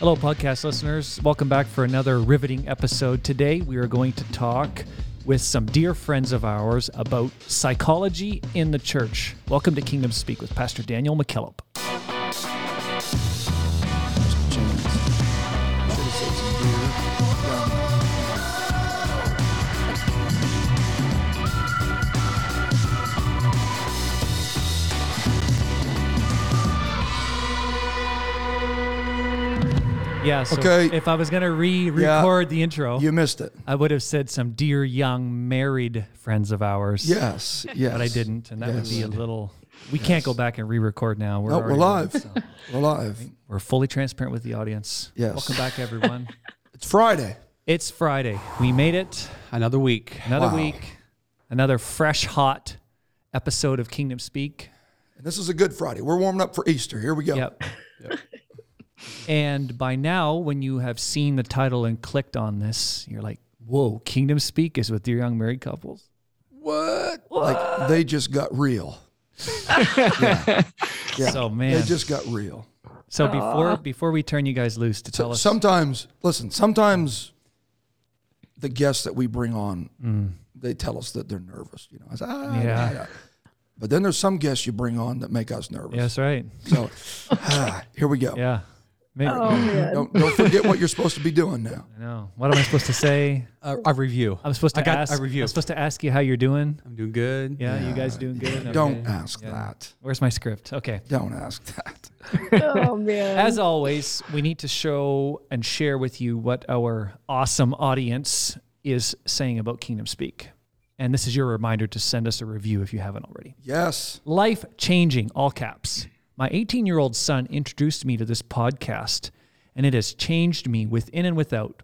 Hello, podcast listeners. Welcome back for another riveting episode. Today, we are going to talk with some dear friends of ours about psychology in the church. Welcome to Kingdom Speak with Pastor Daniel McKillop. Yeah, so Okay. if I was going to re record the intro, You missed it. I would have said some dear young married friends of ours. Yes, yes. But I didn't, and that would be a little. We can't go back and re-record now. We're No, we're already- live. so We're live. we're fully transparent with the audience. Yes. Welcome back, everyone. It's Friday. it's Friday. We made it. Another week. Another Wow. week. Another fresh, hot episode of Kingdom Speak. And this is a good Friday. We're warming up for Easter. Here we go. Yep. And by now, when you have seen the title and clicked on this, you're like, "Whoa, Kingdom Speak is with dear young married couples." What? Like they just got real. yeah. Yeah. So, man. They just got real. So before before we turn you guys loose to tell So us, sometimes, listen, sometimes the guests that we bring on, Mm. they tell us that they're nervous. You know, I say, ah, Yeah. yeah. yeah. But then there's some guests you bring on that make us nervous. yeah, that's right. So ah, here we go. Yeah. Maybe, oh, Don't, don't forget what you're supposed to be doing now. I know. What am I supposed to say? A, a review. I'm supposed to I got ask. a review. I'm supposed to ask you how you're doing. I'm doing good. Yeah, you guys doing good. Don't ask Yeah. that. Where's my script? Okay. Don't ask that. Oh man. As always, we need to show and share with you what our awesome audience is saying about Kingdom Speak. And this is your reminder to send us a review if you haven't already. Yes. Life changing, all caps. My 18 year old son introduced me to this podcast, and it has changed me within and without.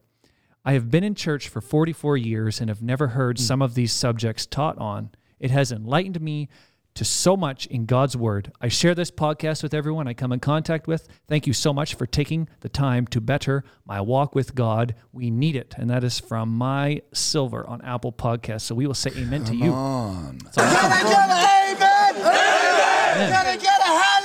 I have been in church for 44 years and have never heard hmm. some of these subjects taught on. It has enlightened me to so much in God's Word. I share this podcast with everyone I come in contact with. Thank you so much for taking the time to better my walk with God. We need it. And that is from My Silver on Apple Podcasts. So we will say amen to you. On. Can I get an amen? Can I get a hallelujah?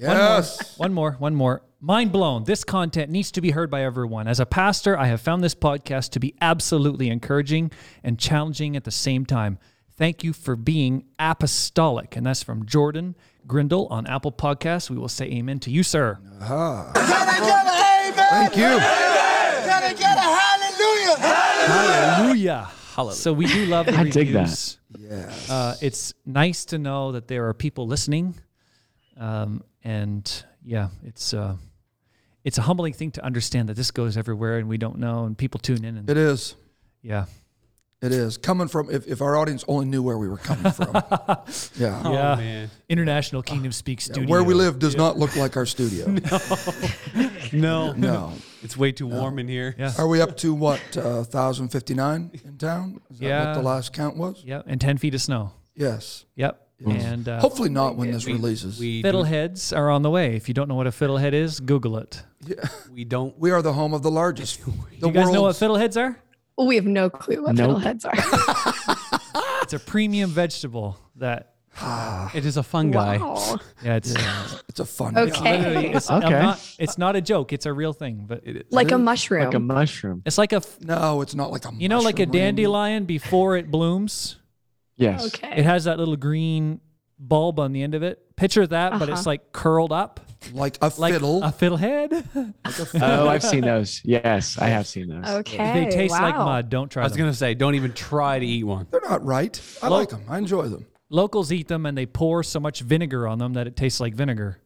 Yes. One more, one more. Mind blown. This content needs to be heard by everyone. As a pastor, I have found this podcast to be absolutely encouraging and challenging at the same time. Thank you for being apostolic. And that's from Jordan Grindle on Apple Podcasts. We will say amen to you, sir. Can I get an amen? Thank you. Can I get a hallelujah? Hallelujah. So we do love the I dig that. reviews. Yes. Uh, it's nice to know that there are people listening. Um, and yeah, it's uh, it's a humbling thing to understand that this goes everywhere and we don't know and people tune in and it is. yeah. It is. Coming from, if, if our audience only knew where we were coming from. yeah. Oh, Yeah. man. International Kingdom Speak Studio. Where we live does not look like our studio. No. No. no. It's way too warm in here. Yeah. Are we up to what, uh, 1,059 in town? Is that Yeah. what the last count was? Yep. And 10 feet of snow. Yes. Yep. And uh, Hopefully not when this releases. We, do, fiddleheads are on the way. If you don't know what a fiddlehead is, Google it. we don't. we are the home of the largest. The you guys know what fiddleheads are? we have no clue what Nope. fiddleheads are. It's a premium vegetable that, It is a fun guy. Wow. yeah, it's It's a fun Okay. it's, Okay. not, it's not a joke. It's a real thing, but Like a mushroom. like a mushroom. it's like a, f- No, it's not like a you know, like a dandelion before it blooms. Yes. okay. It has that little green bulb on the end of it. Picture that, but it's Uh-huh. like curled up, Like a like fiddle. a fiddlehead. Oh, I've seen those. Yes, I have seen those. okay. they taste like mud. Don't try I was them. going to say, don't even try to eat one. They're not right. I Lo- like them. I enjoy them. Locals eat them and they pour so much vinegar on them that it tastes like vinegar.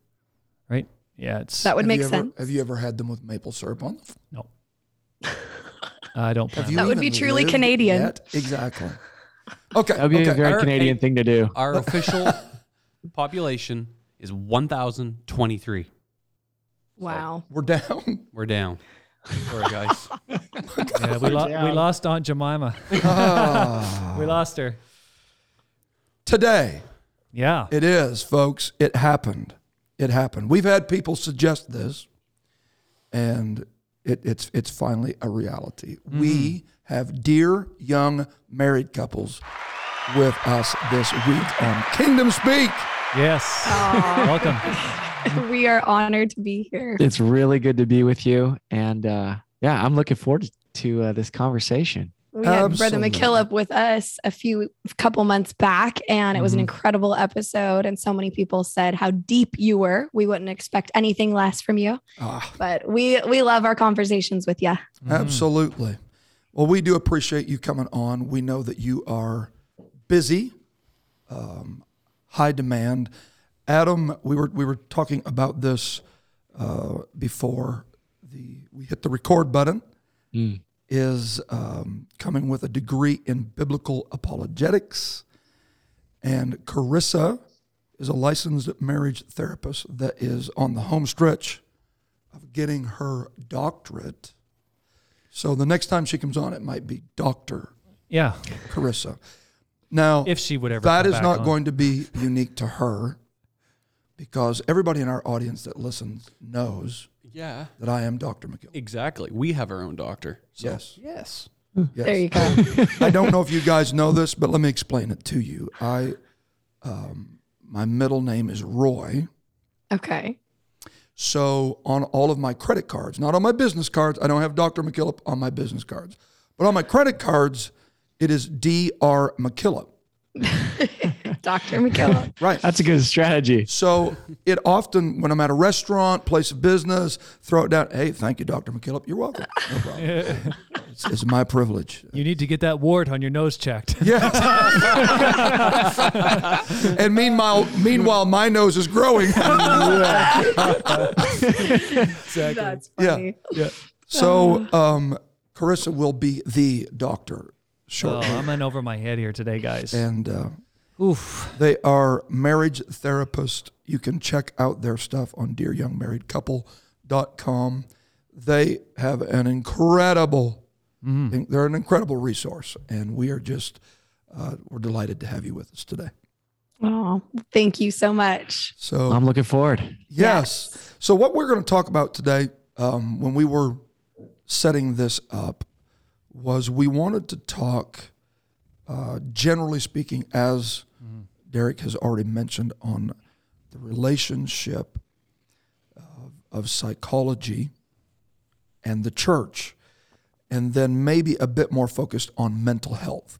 Right? Yeah, it's That would Have make you ever, sense. Have you ever had them with maple syrup on them? no. I don't. Have you That would be truly lived Canadian. yet? Exactly. Okay. That would be okay. a very Our- Canadian thing to do. Our official population is 1,023. Wow. We're down. We're down. Sorry, guys. Yeah, we, lo- we lost Aunt Jemima. Ah. we lost her. Today, Yeah. it is, folks. It happened. It happened. We've had people suggest this, and it, it's it's finally a reality. Mm-hmm. We have dear young married couples with us this week on Kingdom Speak. Yes. Aw. Welcome. we are honored to be here. It's really good to be with you. And uh, yeah, I'm looking forward to uh, this conversation. We had Brother Absolutely. McKillop with us a few couple months back, and it was an Mhm. incredible episode. And so many people said how deep you were. We wouldn't expect anything less from you, Ah, but we we love our conversations with you. Mm-hmm. absolutely. Well, we do appreciate you coming on. We know that you are busy, um, high demand. Adam, we were we were talking about this uh, before the we hit the record button. Mm. Is um, coming with a degree in biblical apologetics, and Carissa is a licensed marriage therapist that is on the home stretch of getting her doctorate. So the next time she comes on, it might be Doctor Yeah. Carissa. Now, If she would ever. that come is back not on. going to be unique to her because everybody in our audience that listens knows Yeah, that I am Dr. McKillop. exactly. We have our own doctor. So, Yes. Yes. Yes. There you go. I don't know if you guys know this, but let me explain it to you. I, um, my middle name is Roy. Okay. So on all of my credit cards, not on my business cards, I don't have Dr. McKillop on my business cards, but on my credit cards, it is Dr. McKillop. Dr. McKillop. Right. That's a good strategy. So it often, when I'm at a restaurant, place of business, throw it down. Hey, thank you, Dr. McKillop. You're welcome. No problem. it's, it's my privilege. You need to get that wart on your nose checked. Yes. and meanwhile, meanwhile, my nose is growing. exactly. That's funny. yeah. yeah. so um, Carissa will be the doctor Oh, shortly. I'm in over my head here today, guys. and uh, Oof. they are marriage therapists. You can check out their stuff on dearyoungmarriedcouple.com. They have an incredible, they're an incredible resource, and we are just, uh, we're delighted to have you with us today. Oh, thank you so much. So I'm looking forward. Yes. So, what we're going to talk about today, um, when we were setting this up, was we wanted to talk, uh, generally speaking, as Derek has already mentioned, on the relationship of, of psychology and the church, and then maybe a bit more focused on mental health.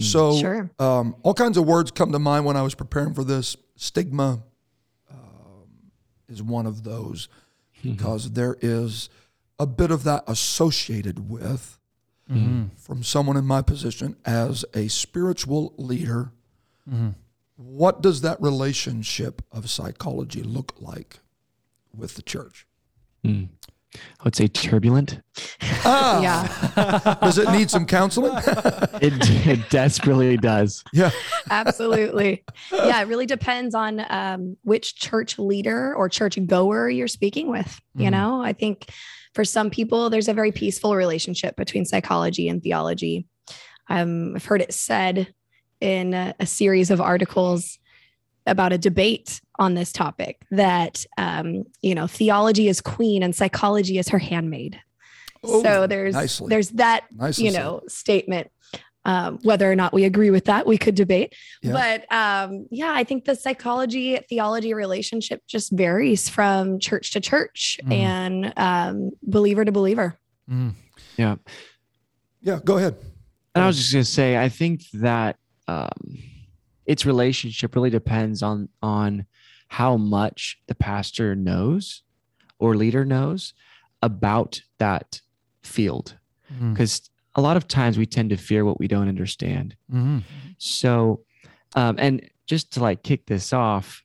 So, Sure. um, all kinds of words come to mind when I was preparing for this. Stigma um, is one of those because there is a bit of that associated with from someone in my position as a spiritual leader. What does that relationship of psychology look like with the church? Mm. I would say turbulent. Ah, Yeah, Does it need some counseling? It, it desperately does. yeah. absolutely. Yeah, it really depends on um, which church leader or church goer you're speaking with. You Mhm. know, I think for some people, there's a very peaceful relationship between psychology and theology. Um, I've heard it said in a, a series of articles about a debate on this topic that um, you know theology is queen and psychology is her handmaid. Oh, so there's nicely. there's that Nicely you said. know statement. Um, whether or not we agree with that, we could debate. Yeah. But um, yeah, I think the psychology theology relationship just varies from church to church Mhm. and um, believer to believer. Mm. Yeah. Yeah, go ahead. And I was just gonna say, I think that um, its relationship really depends on on how much the pastor knows or leader knows about that field. Mm. Because a lot of times we tend to fear what we don't understand. Mhm. So, um, and just to like kick this off,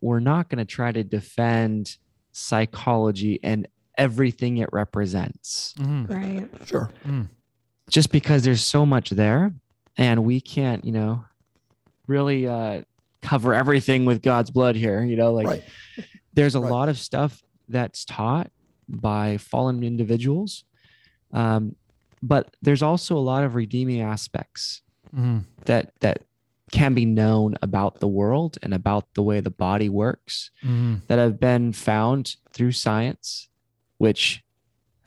we're not going to try to defend psychology and everything it represents Mhm. Right. Sure. just because there's so much there and we can't, you know, really uh, cover everything with God's blood here. You know, like right. there's a Right. lot of stuff that's taught by fallen individuals. Um, but there's also a lot of redeeming aspects Mhm. that that can be known about the world and about the way the body works Mhm. that have been found through science, which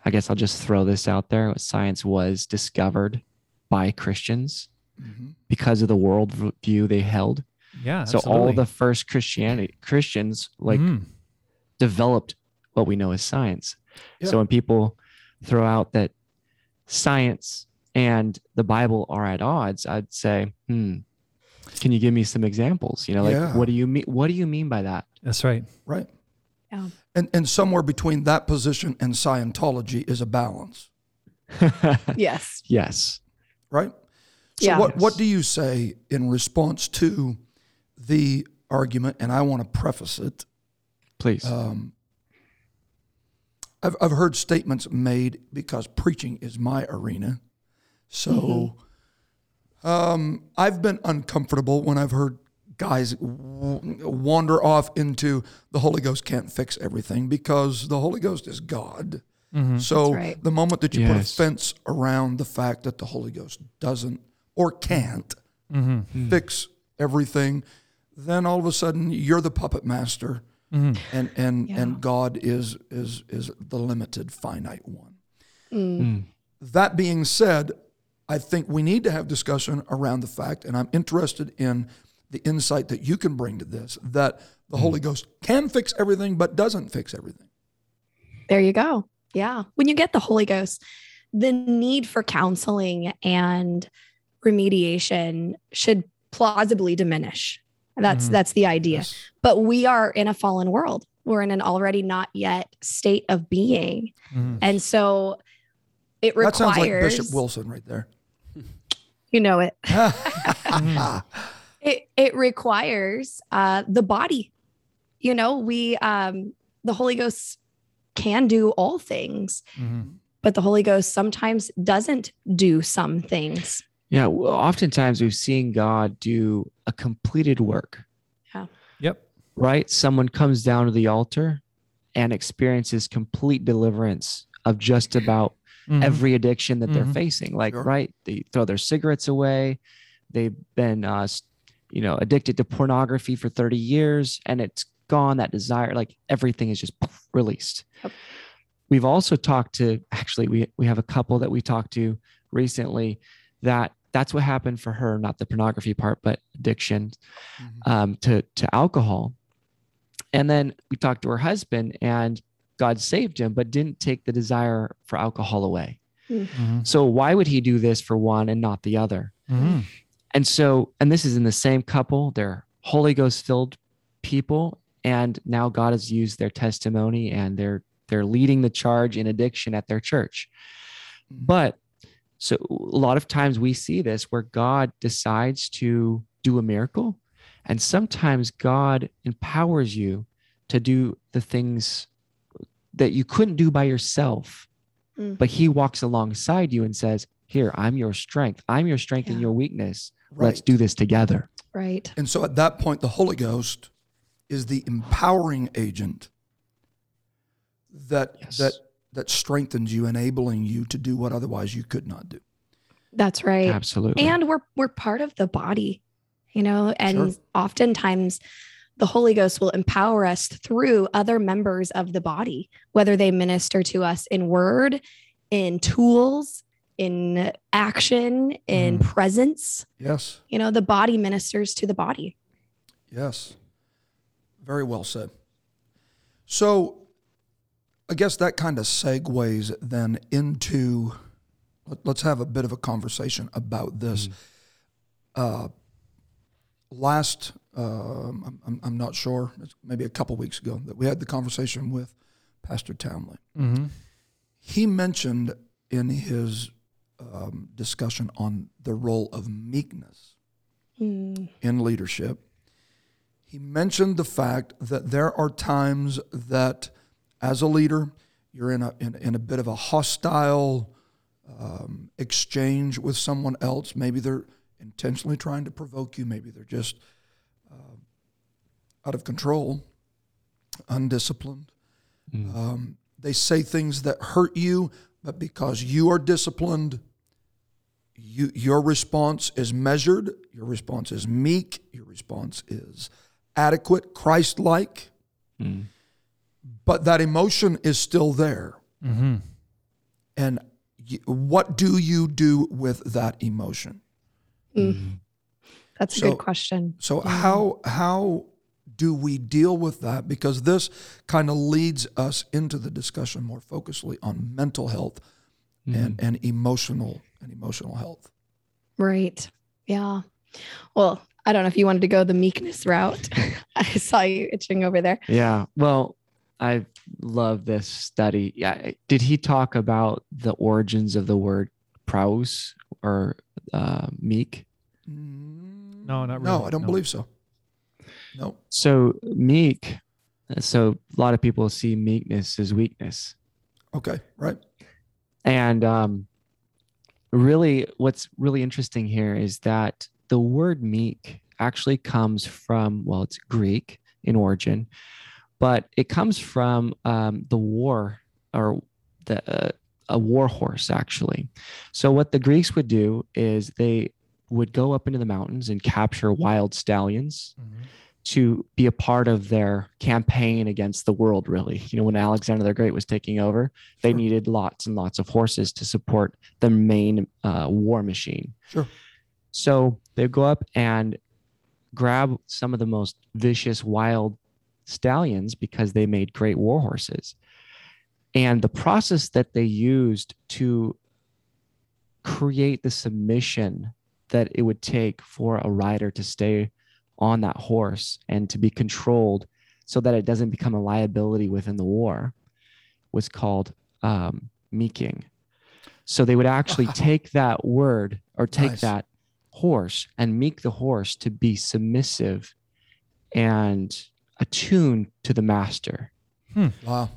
I guess I'll just throw this out there. Science was discovered by Christians Mhm. because of the world view they held. Yeah. So all the first Christianity Christians like Mm. developed what we know as science. Yeah. So when people throw out that science and the Bible are at odds, I'd say, hmm, can you give me some examples? You know, like Yeah. what do you mean? What do you mean by that? That's right. Right. Yeah. And and somewhere between that position and Scientology is a balance, Yes. yes. right? So Yeah. what what do you say in response to the argument? And I want to preface it. Please. Um, I've I've heard statements made because preaching is my arena. So mm-hmm. um, I've been uncomfortable when I've heard guys w- wander off into the Holy Ghost can't fix everything because the Holy Ghost is God. Mm-hmm. So right. the moment that you put a fence around the fact that the Holy Ghost doesn't or can't mm-hmm. fix everything, then all of a sudden you're the puppet master, Mm-hmm. and and Yeah. and God is is is the limited finite one. Mm. mm. That being said, I think we need to have discussion around the fact, and I'm interested in the insight that you can bring to this that the mm. Holy Ghost can fix everything, but doesn't fix everything. There you go. Yeah. When you get the Holy Ghost, the need for counseling and remediation should plausibly diminish. That's Mhm. that's the idea. Yes. But we are in a fallen world. We're in an already not yet state of being. Mhm. And so it That requires sounds like Bishop Wilson right there. you know it. Mhm. it it requires uh the body you know we um the holy ghost can do all things Mhm. but the holy ghost sometimes doesn't do some things yeah. Well, oftentimes we've seen God do a completed work, Yeah. Yep. right? Someone comes down to the altar and experiences complete deliverance of just about Mhm. every addiction that they're Mhm. facing. Like, Sure. right? They throw their cigarettes away. They've been, uh, you know, addicted to pornography for 30 years and it's gone. That desire, like everything is just released. Yep. We've also talked to, actually, we, we have a couple that we talked to recently that that's what happened for her, not the pornography part, but addiction Mhm. um, to to alcohol. And then we talked to her husband, and God saved him, but didn't take the desire for alcohol away. Mhm. So why would He do this for one and not the other? Mhm. And so, and this is in the same couple. They're Holy Ghost filled people, and now God has used their testimony, and they're they're leading the charge in addiction at their church. But so a lot of times we see this where God decides to do a miracle, and sometimes God empowers you to do the things that you couldn't do by yourself. Mm. But He walks alongside you and says, Here, I'm your strength. I'm your strength in Yeah. your weakness. Let's do this together. right And so at that point, the Holy Ghost is the empowering agent that Yes. that that strengthens you, enabling you to do what otherwise you could not do. that's right Absolutely. and we're we're part of the body you know and Sure. oftentimes the holy ghost will empower us through other members of the body whether they minister to us in word in tools in action in mm. presence Yes, you know the body ministers to the body yes, very well said. So, I guess that kind of segues then into. Let, let's have a bit of a conversation about this. Uh, last, um, I'm, I'm, I'm not sure, maybe a couple weeks ago, that we had the conversation with Pastor Townley. Mhm. He mentioned in his um, discussion on the role of meekness Mm, in leadership, he mentioned the fact that there are times that, as a leader, you're in a in, in a bit of a hostile um, exchange with someone else. Maybe they're intentionally trying to provoke you. Maybe they're just uh, out of control, undisciplined. Um, they say things that hurt you, but because you are disciplined, you, your response is measured, your response is meek, your response is adequate, Christ like, Mm. But that emotion is still there. Mhm. And y- what do you do with that emotion? mm. That's a So- good question. So Yeah. how how do we deal with that? Because this kind of leads us into the discussion more focusedly on mental health and, and emotional and emotional health. Right. Yeah. Well, I don't know if you wanted to go the meekness route. I saw you itching over there. Yeah. Well, I love this study. Yeah. Did he talk about the origins of the word praus or uh, meek? No, not really. No. I don't No. believe so. No. So meek. So a lot of people see meekness as weakness. Okay. Right. And um, really, what's really interesting here is that the word meek actually comes from, well, it's Greek in origin, but it comes from um, the war or the uh, a war horse actually. So what the Greeks would do is they would go up into the mountains and capture wild stallions Mhm. to be a part of their campaign against the world really you know when alexander the great was taking over they Sure. needed lots and lots of horses to support the main uh, war machine Sure. so they go up and grab some of the most vicious wild stallions because they made great war horses and the process that they used to create the submission that it would take for a rider to stay on that horse and to be controlled so that it doesn't become a liability within the war was called um, meeking. So they would actually take that word or take Nice. that horse and meek the horse to be submissive and attuned to the master. Wow.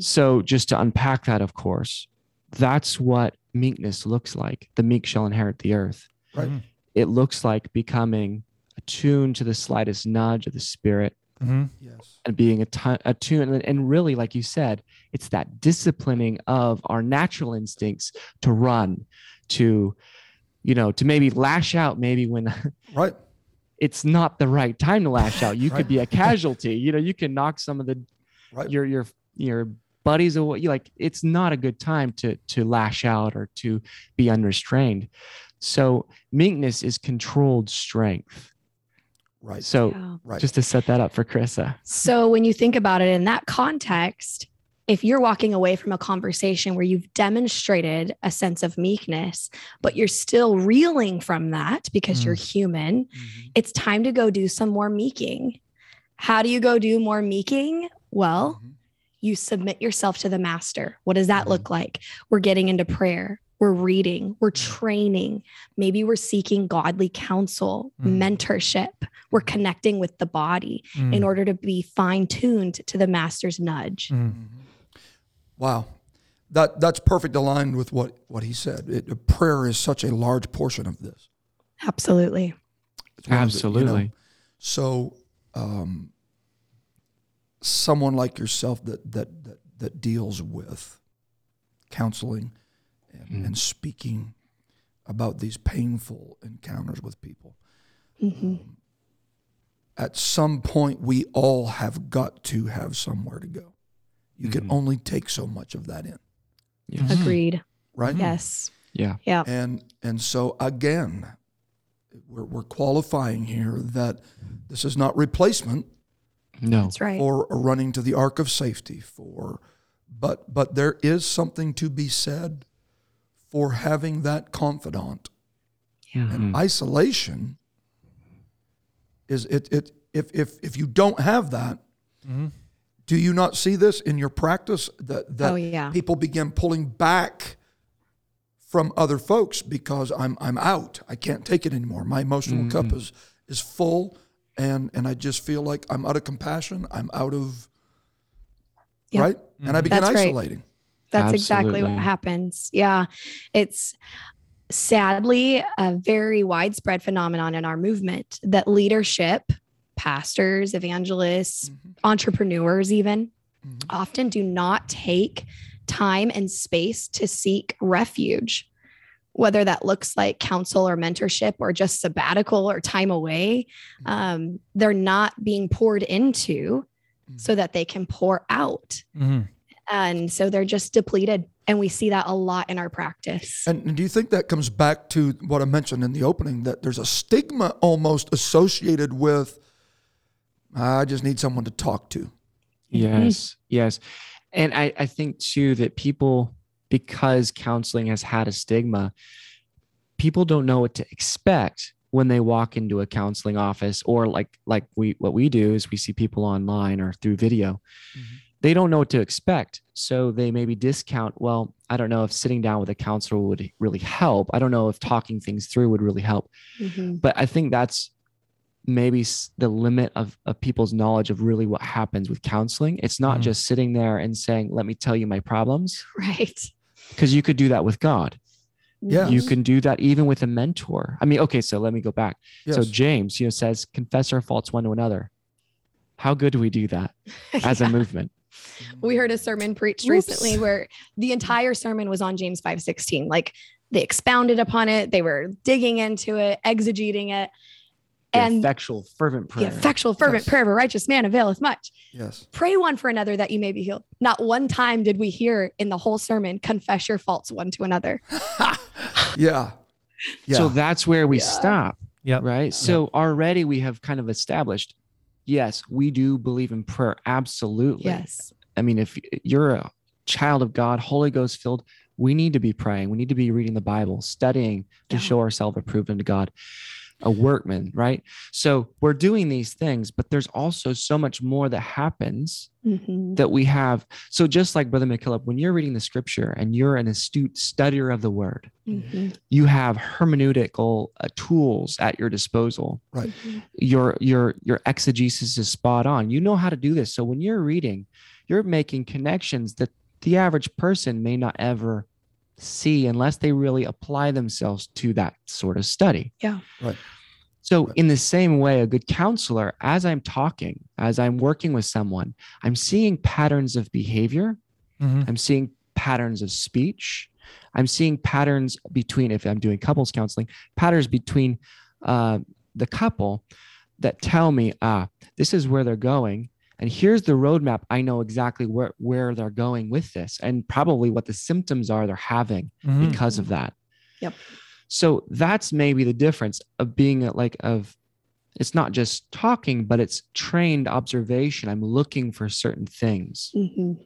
So, just to unpack that, of course, that's what meekness looks like. The meek shall inherit the earth. Right. Mhm. It looks like becoming attuned to the slightest nudge of the spirit Mhm. Yes. and being atti- attuned. And- And really, like you said, it's that disciplining of our natural instincts to run, to, you know, to maybe lash out, maybe when Right. It's not the right time to lash out. You Right. could be a casualty. You know, you can knock some of the Right. your your your buddies away. You like it's not a good time to to lash out or to be unrestrained. So meekness is controlled strength. Right. So Yeah. Right. just to set that up for Carissa. So when you think about it in that context, if you're walking away from a conversation where you've demonstrated a sense of meekness, but you're still reeling from that because Mm. you're human, Mhm. it's time to go do some more meeking. How do you go do more meeking? Well, Mhm. you submit yourself to the master. What does that look like? We're getting into prayer. We're reading, we're training. Maybe we're seeking godly counsel, Mm. mentorship. We're connecting with the body in Mm. order to be fine tuned to the master's nudge. Mm. Wow. That that's perfect aligned with what what he said. It, prayer is such a large portion of this. Absolutely. It's one the- you know, Absolutely. so um, someone like yourself that that that, that deals with counseling and, Mhm. and speaking about these painful encounters with people. Mhm. At some point, we all have got to have somewhere to go. You can Mhm. only take so much of that in, Yes. Agreed. right? Yes. Yeah. Yeah. And and so again, we're, we're qualifying here that this is not replacement No. That's right. for running to the ark of safety for but but there is something to be said for having that confidant yeah. and Mhm. isolation is it it if if if you don't have that Mhm. Do you not see this in your practice that that Oh, yeah. people begin pulling back from other folks because I'm I'm out. I can't take it anymore. My emotional cup Mhm. is is full and and I just feel like I'm out of compassion. I'm out of Yep. right? And I begin That's right. isolating. That's exactly what happens. Yeah. It's sadly a very widespread phenomenon in our movement that leadership, pastors, evangelists, Mhm. entrepreneurs, even Mhm. often do not take time and space to seek refuge, whether that looks like counsel or mentorship or just sabbatical or time away. Um, they're not being poured into so that they can pour out. Mhm. And so they're just depleted. And we see that a lot in our practice. And, and do you think that comes back to what I mentioned in the opening that there's a stigma almost associated with, I just need someone to talk to? Yes, yes. And I, I think too that people, because counseling has had a stigma, people don't know what to expect when they walk into a counseling office or like like we what we do is we see people online or through video. Mhm. They don't know what to expect. So they maybe discount, well, I don't know if sitting down with a counselor would really help. I don't know if talking things through would really help Mhm. but I think that's maybe the limit of, of people's knowledge of really what happens with counseling. It's not Mhm. just sitting there and saying, let me tell you my problems, Right. because you could do that with God. Yeah. You can do that even with a mentor. I mean, okay, so let me go back. So James, you know, says, confess our faults one to another. How good do we do that as Yeah. a movement? we heard a sermon preached Whoops. recently where the entire sermon was on James 5:16. Like they expounded upon it, they were digging into it, exegeting it. The And effectual, fervent the prayer. effectual, fervent Yes. prayer of a righteous man availeth much. Yes. Pray one for another that you may be healed. Not one time did we hear in the whole sermon, confess your faults one to another. Yeah. Yeah. So that's where we Yeah. stop. Yep. right? So already we have kind of established, yes, we do believe in prayer. Absolutely. Yes. I mean, if you're a child of God, Holy Ghost filled, we need to be praying. We need to be reading the Bible, studying to Yeah. show ourselves approved unto God, a workman, right? So we're doing these things, but there's also so much more that happens Mhm. that we have. So just like Brother McKillop, when you're reading the scripture and you're an astute studier of the word, Mhm. you have hermeneutical uh, tools at your disposal Right. Mhm. your your your exegesis is spot on you know how to do this so when you're reading you're making connections that the average person may not ever see unless they really apply themselves to that sort of study Yeah. Right. so Right. in the same way a good counselor as i'm talking as i'm working with someone i'm seeing patterns of behavior Mhm. I'm seeing patterns of speech. I'm seeing patterns between, if I'm doing couples counseling, patterns between uh, the couple that tell me, ah, this is where they're going. And here's the roadmap. I know exactly where, where they're going with this and probably what the symptoms are they're having Mhm. because of that. Yep. So that's maybe the difference of being a, like, of, it's not just talking, but it's trained observation. I'm looking for certain things. Mhm.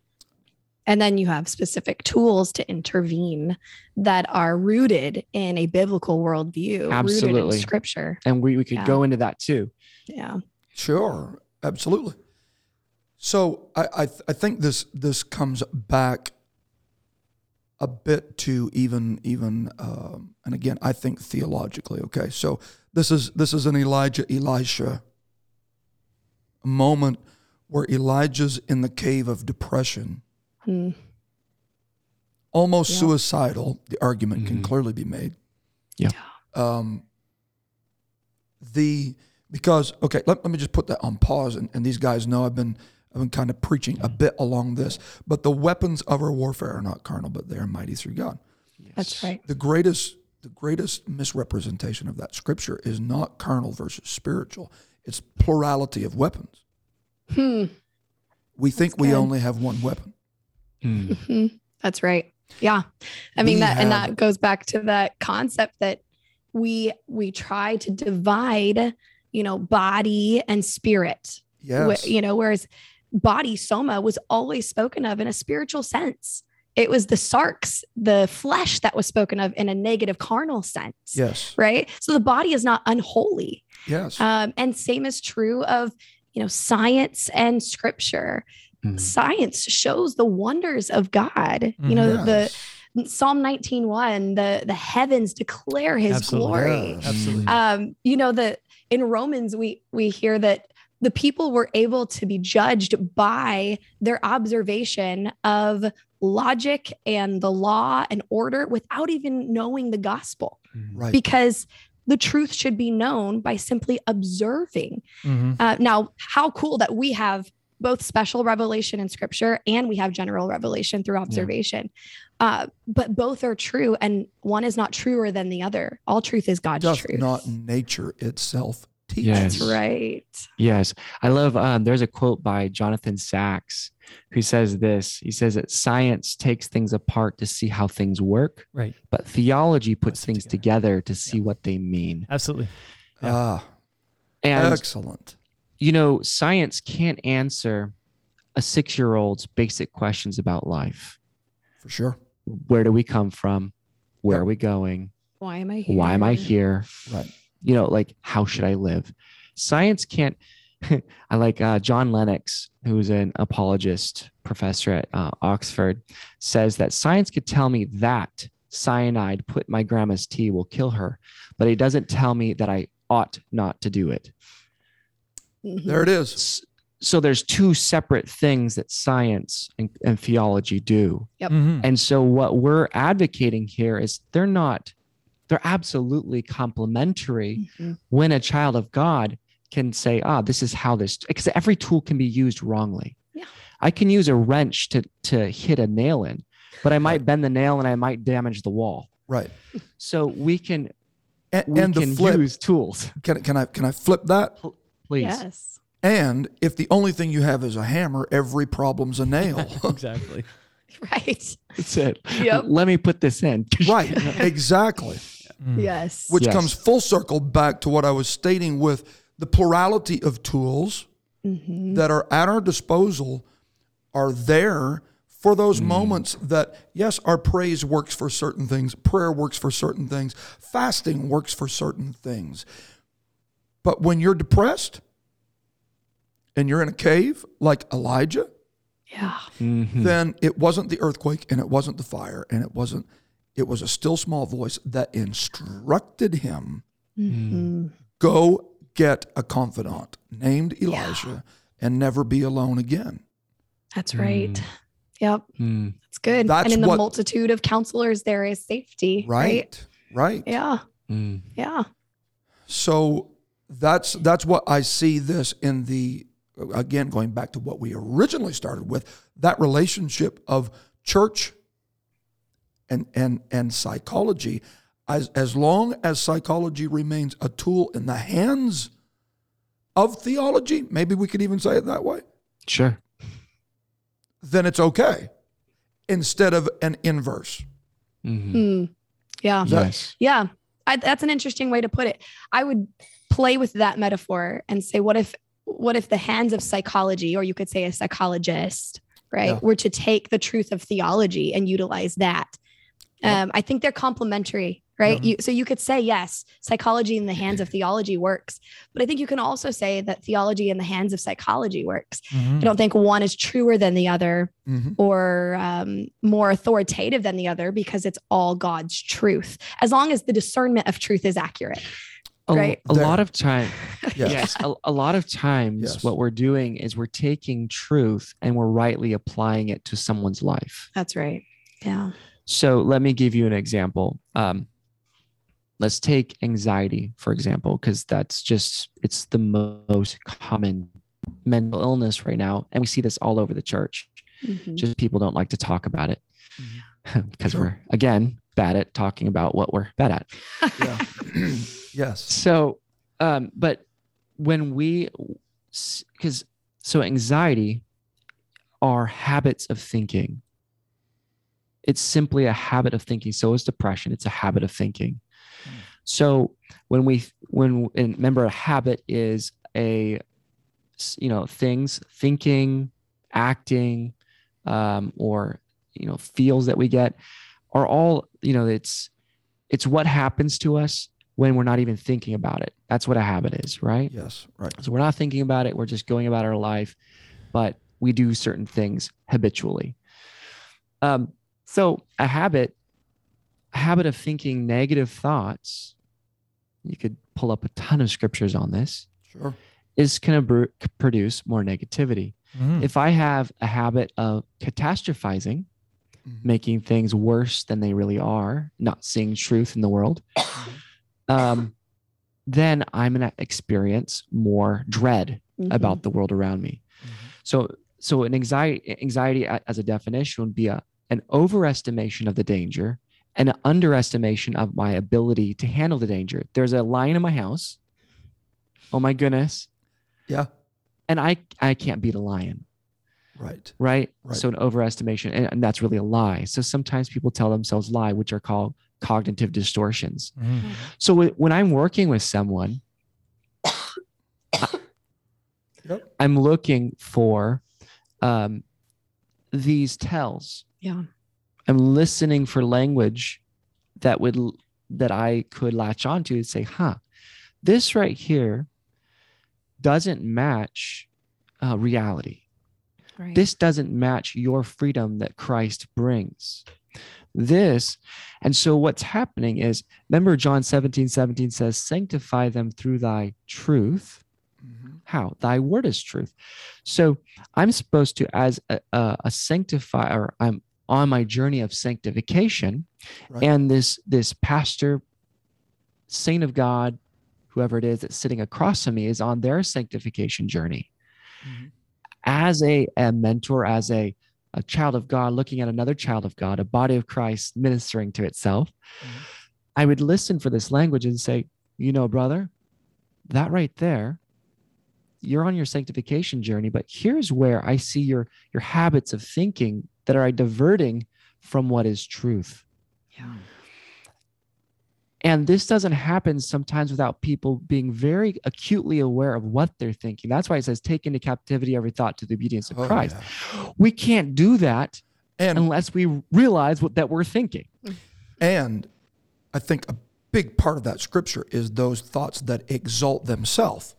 And then you have specific tools to intervene that are rooted in a biblical worldview, rooted Absolutely. in scripture. And we, we could Yeah. go into that too. Yeah. Sure, absolutely. So I I, th- I think this this comes back a bit to even even um, and again I think theologically. Okay, so this is this is an Elijah Elisha moment where Elijah's in the cave of depression, Hmm. almost Yeah. suicidal. The argument can Mhm. clearly be made. Yeah. Um, the because okay, let, let me just put that on pause, and, and these guys know I've been I've been kind of preaching a bit along this, but the weapons of our warfare are not carnal, but they are mighty through God. That's right. The greatest the greatest misrepresentation of that scripture is not carnal versus spiritual. It's plurality of weapons. Hmm. We think That's we good. only have one weapon. Hmm. Mhm. That's right. Yeah. I mean We that and that goes back to that concept that we we try to divide, you know, body and spirit. Wh- Yes. you know, whereas body soma was always spoken of in a spiritual sense. It was the sarx, the flesh that was spoken of in a negative carnal sense. Yes. Right. So the body is not unholy. Yes. Um, and same is true of, you know, science and scripture. Mhm. Science shows the wonders of God. You know, Mm-hmm. Yes. the Psalm 19:1, the the heavens declare his Absolutely. glory. Yes. Absolutely. Um, you know, the in Romans we we hear that the people were able to be judged by their observation of logic and the law and order without even knowing the gospel Right. because the truth should be known by simply observing. Mhm. Uh, now, how cool that we have both special revelation in scripture and we have general revelation through observation. Uh, but both are true, and one is not truer than the other. All truth is God's Doth truth. not nature itself teach? Yes. That's right. Yes, I love. Um, there's a quote by Jonathan Sacks who says this. He says that science takes things apart to see how things work, Right. but theology puts Puts things together to see what they mean. Absolutely. Yeah. Ah, And excellent. you know, science can't answer a six-year-old's basic questions about life. For sure. Where do we come from? Where Yep. are we going? Why am I here? Why am I here? Right. You know, like how should I live? Science can't. I like uh, John Lennox, who's an apologist professor at uh, Oxford, says that science could tell me that cyanide put in my grandma's tea will kill her, but it doesn't tell me that I ought not to do it. Mhm. There it is. So there's two separate things that science and, and theology do. Yep. Mhm. And so what we're advocating here is they're not, they're absolutely complementary Mhm. when a child of God can say, ah, this is how this, because every tool can be used wrongly. Yeah. I can use a wrench to, to hit a nail in, but I might bend the nail and I might damage the wall. Right. So we can, And, we and the can flip. use tools. Can, can I can I flip that? Please. Yes. And if the only thing you have is a hammer, every problem's a nail. exactly. Right. That's it. Yep. Let me put this in. right. Exactly. Mm. Yes. Which Yes. comes full circle back to what I was stating with the plurality of tools Mhm. that are at our disposal are there for those moments that yes our praise works for certain things prayer works for certain things fasting works for certain things but when you're depressed and you're in a cave like Elijah Yeah. Mhm. then it wasn't the earthquake and it wasn't the fire and it wasn't it was a still small voice that instructed him Mhm. go get a confidant named Elijah and never be alone again That's right. Yep. Mm. That's good. That's and in the what- multitude of counselors, there is safety. Right. right right Yeah. Mm. Yeah. so that's that's what i see this in the again going back to what we originally started with that relationship of church and and and psychology as as long as psychology remains a tool in the hands of theology maybe we could even say it that way Sure. then it's okay instead of an inverse Mhm. Mm. Yeah. That- Yes. Yeah. I, that's an interesting way to put it. I would play with that metaphor and say, what if, what if the hands of psychology, or you could say a psychologist, right, Yeah. were to take the truth of theology and utilize that? Yep. Um, I think they're complementary, right? Yeah. You, so you could say, yes, psychology in the hands of theology works, but I think you can also say that theology in the hands of psychology works. Mhm. I don't think one is truer than the other Mhm. or um, more authoritative than the other because it's all God's truth, as long as the discernment of truth is accurate. A, Right. a lot of time. Yes. Yes. A, a lot of times, Yes. what we're doing is we're taking truth and we're rightly applying it to someone's life. That's right. Yeah. So let me give you an example. Um, let's take anxiety, for example, because that's just, it's the most common mental illness right now. And we see this all over the church. Mhm. Just people don't like to talk about it because Sure. we're, again, bad at talking about what we're bad at. yeah yes So, um, but when we, because so anxiety are habits of thinking. It's simply a habit of thinking. So is depression. It's a habit of thinking. Hmm. So when we, when, and remember, a habit is a you know, things, thinking, acting, um, or, you know, feels that we get are all, you know, it's, it's what happens to us when we're not even thinking about it. That's what a habit is, right? yes right So we're not thinking about it. We're just going about our life, but we do certain things habitually. Um, so a habit, a habit of thinking negative thoughts, you could pull up a ton of scriptures on this, sure is going to produce more negativity. Mhm. If I have a habit of catastrophizing, Mhm. making things worse than they really are, not seeing truth in the world, um, then I'm going to experience more dread Mhm. about the world around me. So, so an anxiety, anxiety as a definition would be a, an overestimation of the danger and an underestimation of my ability to handle the danger. There's a lion in my house. Oh my goodness. yeah And I, I can't beat a lion. Right. right? Right. So an overestimation, and, and that's really a lie. So sometimes people tell themselves lie, which are called cognitive distortions. Mhm. So wh- when I'm working with someone, Yep. I'm looking for um, these tells. Yeah. I'm listening for language that would that I could latch onto and say, "Huh, this right here doesn't match uh, reality. Right. This doesn't match your freedom that Christ brings." This, and so what's happening is, remember John 17, 17 says, Sanctify them through thy truth. Mhm. How? Thy word is truth. So I'm supposed to, as a, a, a sanctifier, I'm on my journey of sanctification, Right. and this this pastor, saint of God, whoever it is that's sitting across from me, is on their sanctification journey. Mhm. As a, a mentor, as a a child of God looking at another child of God, a body of Christ ministering to itself, Mhm. I would listen for this language and say, you know, brother, that right there, you're on your sanctification journey, but here's where I see your your habits of thinking that are diverting from what is truth. Yeah. And this doesn't happen sometimes without people being very acutely aware of what they're thinking. That's why it says, take into captivity every thought to the obedience of Oh, Christ. yeah. We can't do that And unless we realize what that we're thinking. and I think a big part of that scripture is those thoughts that exalt themselves.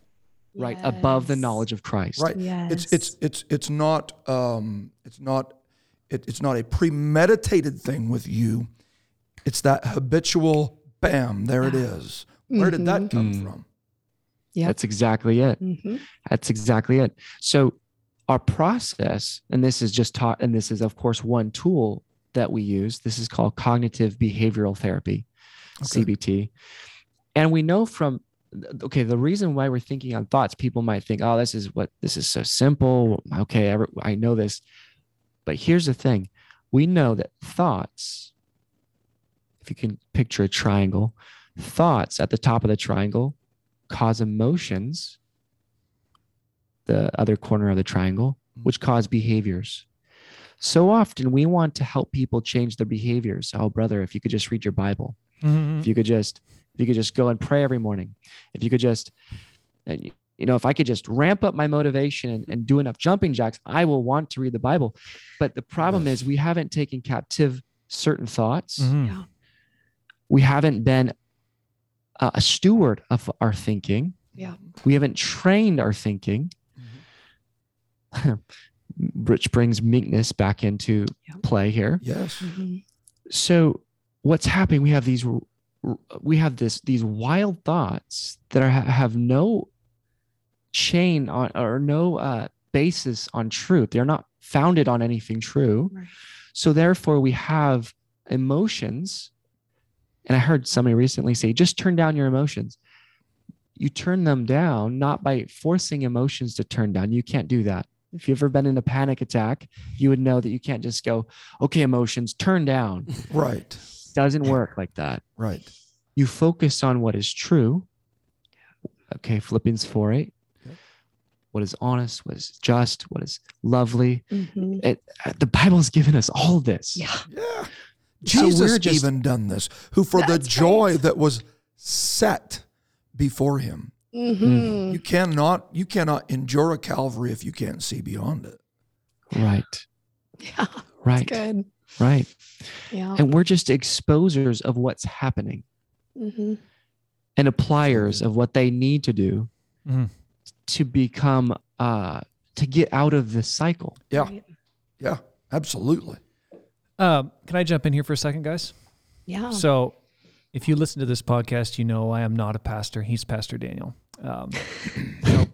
Right above the knowledge of Christ. Right. Yes. It's it's it's it's not um it's not it, it's not a premeditated thing with you. It's that habitual bam, there it is. Where did that come Mhm. from? Yeah, That's exactly it. hmm That's exactly it. So our process, and this is just taught, and this is of course one tool that we use. This is called cognitive behavioral therapy, Okay. CBT. And we know from okay, the reason why we're thinking on thoughts, people might think, oh, this is what this is so simple. Okay, every- I know this. But here's the thing we know that thoughts, if you can picture a triangle, thoughts at the top of the triangle cause emotions, the other corner of the triangle, which cause behaviors. So often we want to help people change their behaviors. Oh, brother, if you could just read your Bible, Mhm. if you could just, if you could just go and pray every morning, if you could just, and you know, if I could just ramp up my motivation and, and do enough jumping jacks, I will want to read the Bible. But the problem is we haven't taken captive certain thoughts. Mhm. Yeah. We haven't been a, a steward of our thinking. Yeah. We haven't trained our thinking. which brings meekness back into Yeah. play here. Yes. hmm So what's happening? We have these, r- r- we have this these wild thoughts that are have no chain on or no uh, basis on truth. They're not founded on anything true. Right. So therefore, we have emotions. And I heard somebody recently say, just turn down your emotions. You turn them down not by forcing emotions to turn down. You can't do that. If you've ever been in a panic attack, you would know that you can't just go, okay, emotions, turn down. Right. Doesn't work like that. Right. You focus on what is true. Okay, Philippians 4 8. Yep. What is honest, what is just, what is lovely. hmm It, uh, the Bible's given us all this. Yeah. Yeah. Jesus we're just- even done this, who for the joy great. that was set before him. hmm You cannot you cannot endure a Calvary if you can't see beyond it. Right. Yeah. Right. Good. Right. Yeah. And we're just exposers of what's happening hmm and appliers of what they need to do Mhm. to become uh to get out of this cycle. Yeah. Right. Yeah. Absolutely. Um, can I jump in here for a second, guys? Yeah. So, if you listen to this podcast, you know I am not a pastor. He's Pastor Daniel. Um, so,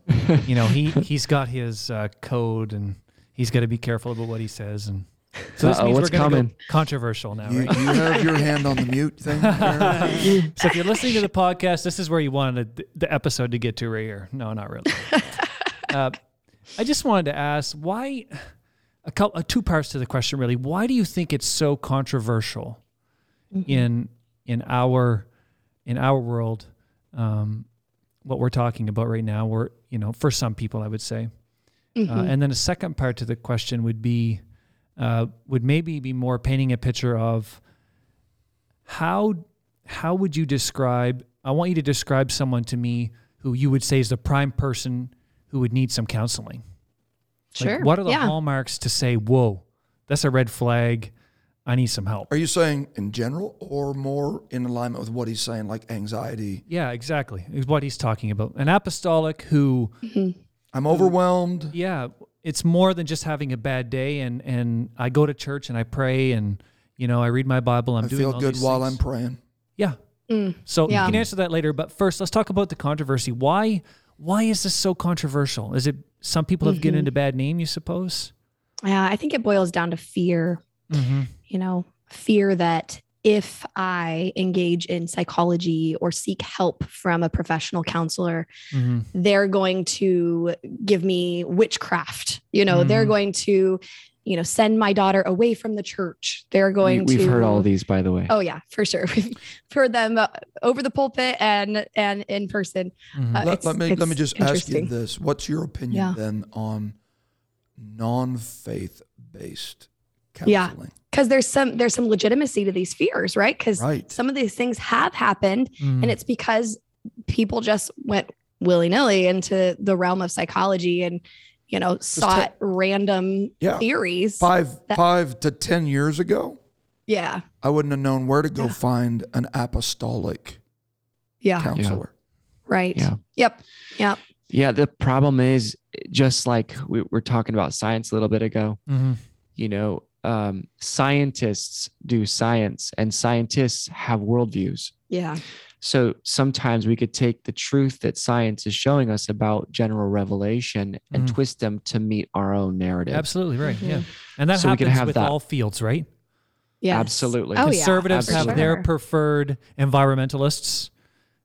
you know he he's got his uh, code, and he's got to be careful about what he says. And so this Uh-oh, means what's we're going to coming? go controversial now, You, right? you have your hand on the mute thing. there? so if you're listening to the podcast, this is where you wanted the, the episode to get to right here. No, not really. uh, I just wanted to ask why a couple, uh, two parts to the question really. Why do you think it's so controversial in in our in our world? Um, what we're talking about right now, we're you know for some people, I would say, Uh, Mhm. and then a second part to the question would be, uh, would maybe be more painting a picture of how how would you describe? I want you to describe someone to me who you would say is the prime person who would need some counseling. Like, Sure. what are the yeah. hallmarks to say, whoa, that's a red flag. I need some help. Are you saying in general or more in alignment with what he's saying, like anxiety? Yeah, exactly. Is what he's talking about. An apostolic who, I'm overwhelmed. yeah, it's more than just having a bad day. And and I go to church and I pray and you know I read my Bible. I'm I doing feel all good these while things. I'm praying. Yeah. Mm, So Yeah. you can answer that later. But first, let's talk about the controversy. Why why is this so controversial? Is it some people have Mm-hmm. given it a bad name? You suppose? Yeah, I think it boils down to fear. Mm-hmm. you know, fear that if I engage in psychology or seek help from a professional counselor, Mm-hmm. they're going to give me witchcraft. You know, they're Mhm. going to, you know, send my daughter away from the church. They're We, going to. we've heard all these, by the way. Oh yeah, for sure. We've heard them uh, over the pulpit and and in person. Mm-hmm. Uh, let, let me let me just ask you this: What's your opinion Yeah. then on non-faith based Yeah. Because there's some there's some legitimacy to these fears, right? Because Right. some of these things have happened Mm-hmm. and it's because people just went willy-nilly into the realm of psychology and you know sought random Yeah. theories Five That- five to ten years ago, yeah I wouldn't have known where to go Yeah. find an apostolic yeah counselor. right Yeah. yep yep Yeah, the problem is just like we were talking about science a little bit ago. Mm-hmm. You know, um, scientists do science, and scientists have worldviews. yeah So sometimes we could take the truth that science is showing us about general revelation and Mhm. twist them to meet our own narrative. Absolutely right. Mhm. Yeah, and that So we can happens have with that. all fields, right? yeah Absolutely. Oh, Conservatives for have sure. their preferred environmentalists,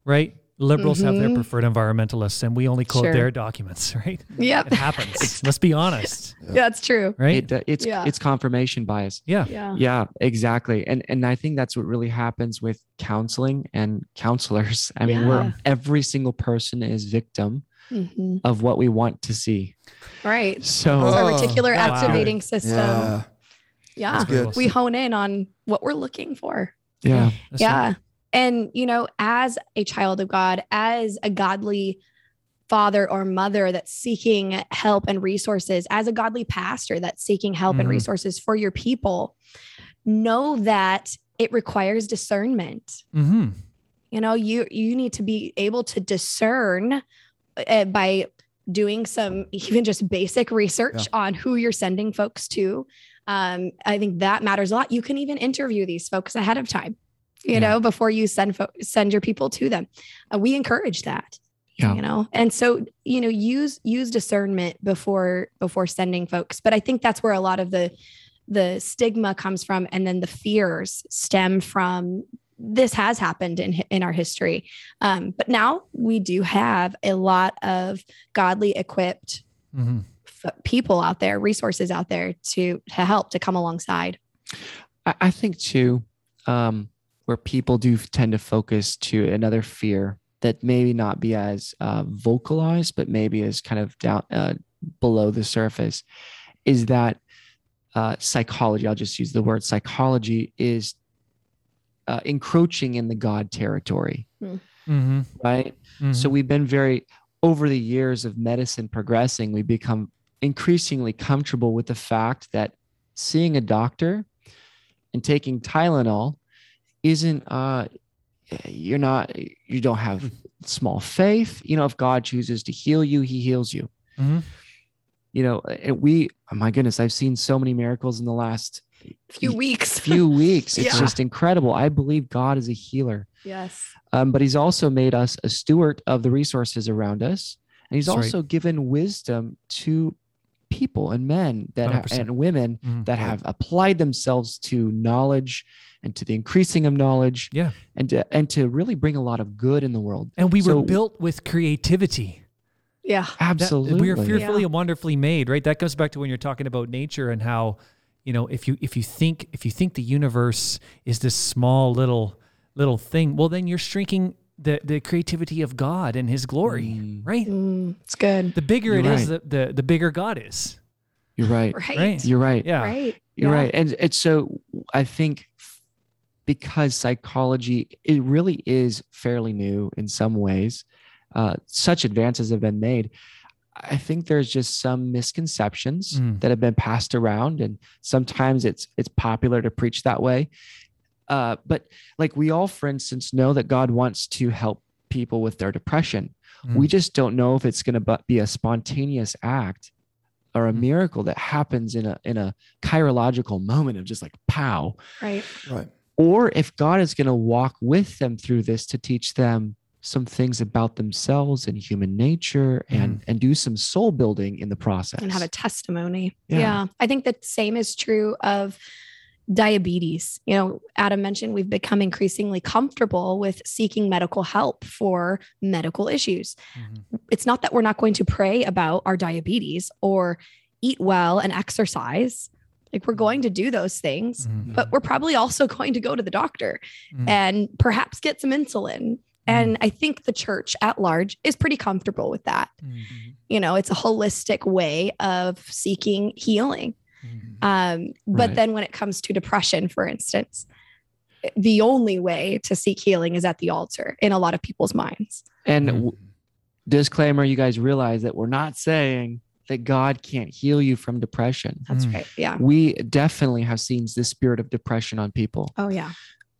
right? Liberals have their Mhm. preferred environmentalists, and we only quote Sure. their documents, right? yeah It happens. Let's be honest, yeah it's true right? It, it's Yeah. it's confirmation bias. yeah. yeah Yeah, exactly. And and I think that's what really happens with counseling and counselors. I mean, Yeah. we're every single person is victim Mhm. of what we want to see. right So Oh, our reticular wow. activating system yeah, Yeah, That's very well we hone in on what we're looking for yeah, That's yeah. right. And, you know, as a child of God, as a godly father or mother that's seeking help and resources, as a godly pastor that's seeking help and Mhm. resources for your people, know that it requires discernment. Mm-hmm. You know, you you need to be able to discern uh, by doing some even just basic research on who you're sending folks to. Um, I think that matters a lot. You can even interview these folks ahead of time, you Yeah. know, before you send fo- send your people to them. Uh, we encourage that, Yeah. you know, and so you know, use use discernment before before sending folks. But I think that's where a lot of the the stigma comes from, and then the fears stem from this has happened in in our history. Um, but now we do have a lot of godly equipped Mm-hmm. f- people out there, resources out there to to help to come alongside. I, I think too, um, where people do tend to focus to another fear that maybe not be as uh, vocalized, but maybe is kind of down uh, below the surface, is that uh, psychology. I'll just use the word psychology is uh, encroaching in the God territory, Mm-hmm. right? So we've been very over the years of medicine progressing, we become increasingly comfortable with the fact that seeing a doctor and taking Tylenol isn't uh you're not you don't have small faith. You know, if God chooses to heal you, he heals you. Mhm. You know, and we oh my goodness, I've seen so many miracles in the last Few weeks. few weeks. It's Yeah. just incredible. I believe God is a healer yes. um, but he's also made us a steward of the resources around us and he's That's right. also given wisdom to people and men that ha- and women Mhm. that have applied themselves to knowledge and to the increasing of knowledge Yeah. and to, and to really bring a lot of good in the world And we were built with creativity. Yeah. That- absolutely we are fearfully Yeah. and wonderfully made, right? That goes back to when you're talking about nature and how, you know, if you if you think if you think the universe is this small little little thing, well then you're shrinking the the creativity of God and His glory, Mm. right? Mm, it's good. The bigger You're it is, right. the, the the bigger God is. You're right. Right. Right. You're right. Yeah. Right. You're Yeah. right. And it's so I think because psychology, it really is fairly new in some ways. Uh, such advances have been made. I think there's just some misconceptions Mm. that have been passed around, and sometimes it's it's popular to preach that way. Uh, but like we all, for instance, know that God wants to help people with their depression. We just don't know if it's going to be a spontaneous act or a Mm. miracle that happens in a in a kairological moment of just like pow Right. Right. or if God is going to walk with them through this to teach them some things about themselves and human nature and and do some soul building in the process. and have a testimony. Yeah. Yeah. I think the same is true of diabetes. You know, Adam mentioned we've become increasingly comfortable with seeking medical help for medical issues. Mhm. It's not that we're not going to pray about our diabetes or eat well and exercise. Like we're going to do those things, Mhm. but we're probably also going to go to the doctor Mm. and perhaps get some insulin. And I think the church at large is pretty comfortable with that Mhm. you know it's a holistic way of seeking healing. Um, but Right. then when it comes to depression for instance the only way to seek healing is at the altar in a lot of people's minds and Mhm. w- disclaimer, you guys realize that we're not saying that God can't heal you from depression. that's Mm. right yeah We definitely have seen this spirit of depression on people. oh yeah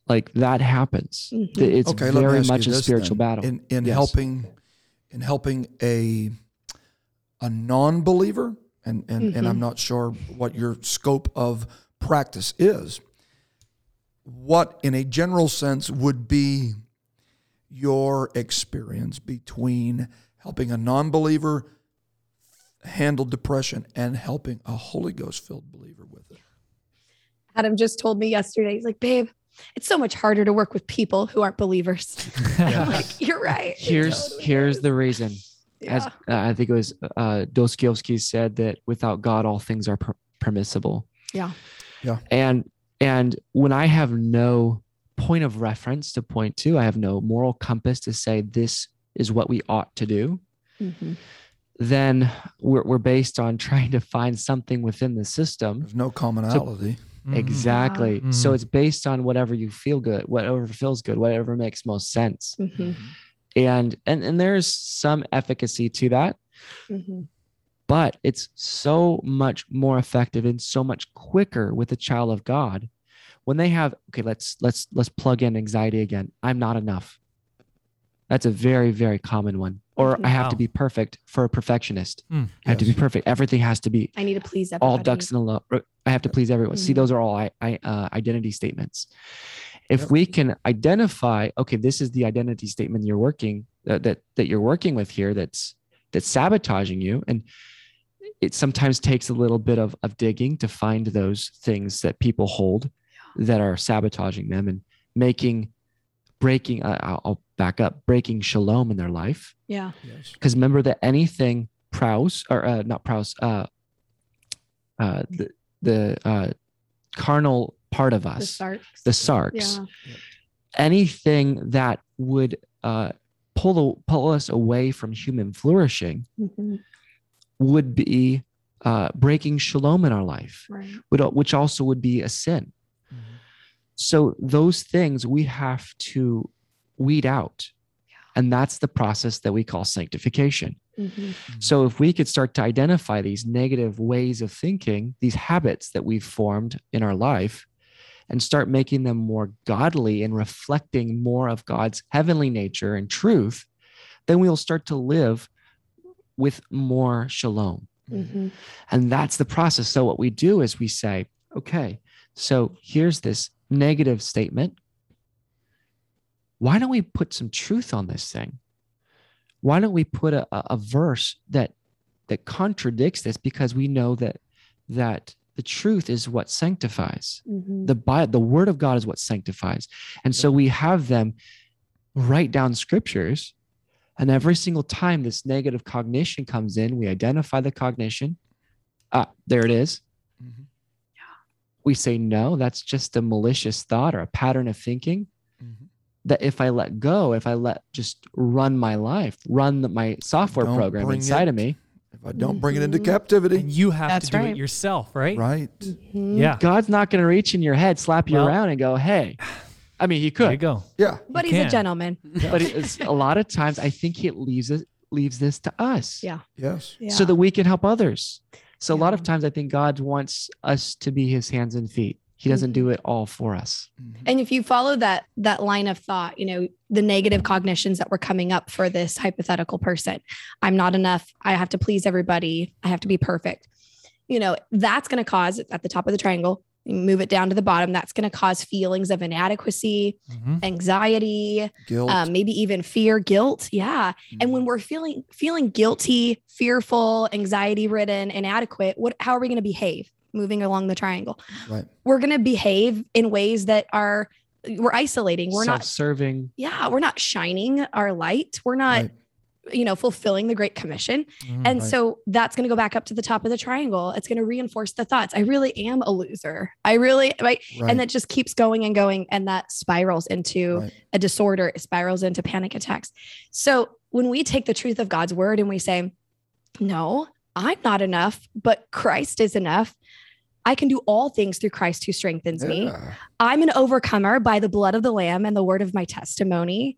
Like that happens. Mhm. It's okay, very much a spiritual then. battle. In in Yes. helping in helping a a non-believer, and and, and I'm Mhm. not sure what your scope of practice is. What, in a general sense, would be your experience between helping a non-believer handle depression and helping a Holy Ghost filled believer with it? adam just told me yesterday he's like babe it's so much harder to work with people who aren't believers I'm like you're right here's totally here's is. the reason. As uh, I think it was uh, Dostoevsky said that without God, all things are per- permissible. Yeah. Yeah. And and when I have no point of reference to point to, I have no moral compass to say this is what we ought to do. Mhm. Then we're we're based on trying to find something within the system. There's no commonality. Mhm. Exactly. So Mhm. it's based on whatever you feel good, whatever feels good, whatever makes most sense. And and and there's some efficacy to that. Mhm. but it's so much more effective and so much quicker with a child of god when they have okay let's let's let's plug in anxiety again. I'm not enough. That's a very very common one. Or i have to be perfect for a perfectionist. Mm, i have to be perfect. Everything has to be i need to please everybody. all ducks in a row. I have to please everyone. See Mhm. those are all I, I uh, identity statements if Yep. we can identify okay this is the identity statement you're working that, that that you're working with here that's that's sabotaging you and it sometimes takes a little bit of, of digging to find those things that people hold that are sabotaging them and making breaking uh, I'll, I'll back up breaking shalom in their life yeah Yes. because remember that anything Prouse or uh, not Prouse, uh, uh, the the uh, carnal part of the us, sarx the sarx, yeah anything that would uh, pull pull us away from human flourishing Mhm. would be uh, breaking shalom in our life, right would, which also would be a sin. Mhm. So those things we have to weed out. And that's the process that we call sanctification. Mhm. So if we could start to identify these negative ways of thinking, these habits that we've formed in our life, and start making them more godly and reflecting more of God's heavenly nature and truth, then we'll start to live with more shalom. Mhm. And that's the process. So what we do is we say, okay, so here's this negative statement. Why don't we put some truth on this thing? Why don't we put a, a a verse that that contradicts this because we know that that the truth is what sanctifies. Mhm. The Bi- the word of God is what sanctifies. And so we have them write down scriptures and every single time this negative cognition comes in, we identify the cognition. Ah, there it is. Mhm. We say, no, that's just a malicious thought or a pattern of thinking. Mhm. that if I let go, if I let just run my life, run the, my software Don't program inside it- of me, If I don't bring it into Mhm. captivity, And you have That's to do right. it yourself, right? right? Mhm. Yeah. God's not going to reach in your head, slap you Well- around, and go, "Hey." I mean, he There you could, go. Yeah. But You he's can. a gentleman. but it's, a lot of times I think he leaves it leaves this to us, Yeah. Yes. Yeah. so that we can help others. So a lot of times I think God wants us to be His hands and feet. He doesn't Mm-hmm. do it all for us. And if you follow that that line of thought, you know, the negative cognitions that were coming up for this hypothetical person, I'm not enough. I have to please everybody. I have to be perfect. You know, that's going to cause at the top of the triangle, you move it down to the bottom, that's going to cause feelings of inadequacy, Mhm. anxiety, Guilt. um, maybe even fear, guilt. Yeah. And when we're feeling feeling guilty, fearful, anxiety ridden, inadequate, what how are we going to behave moving along the triangle? right. We're going to behave in ways that are we're isolating. We're not self-serving. yeah, we're not shining our light. We're not Right. you know fulfilling the great commission. Mhm. And Right. so that's going to go back up to the top of the triangle. It's going to reinforce the thoughts. I really am a loser. I really right Right. and that just keeps going and going and that spirals into Right. a disorder it spirals into panic attacks so when we take the truth of god's word and we say no i'm not enough but christ is enough i can do all things through christ who strengthens me i'm an overcomer by the blood of the lamb and the word of my testimony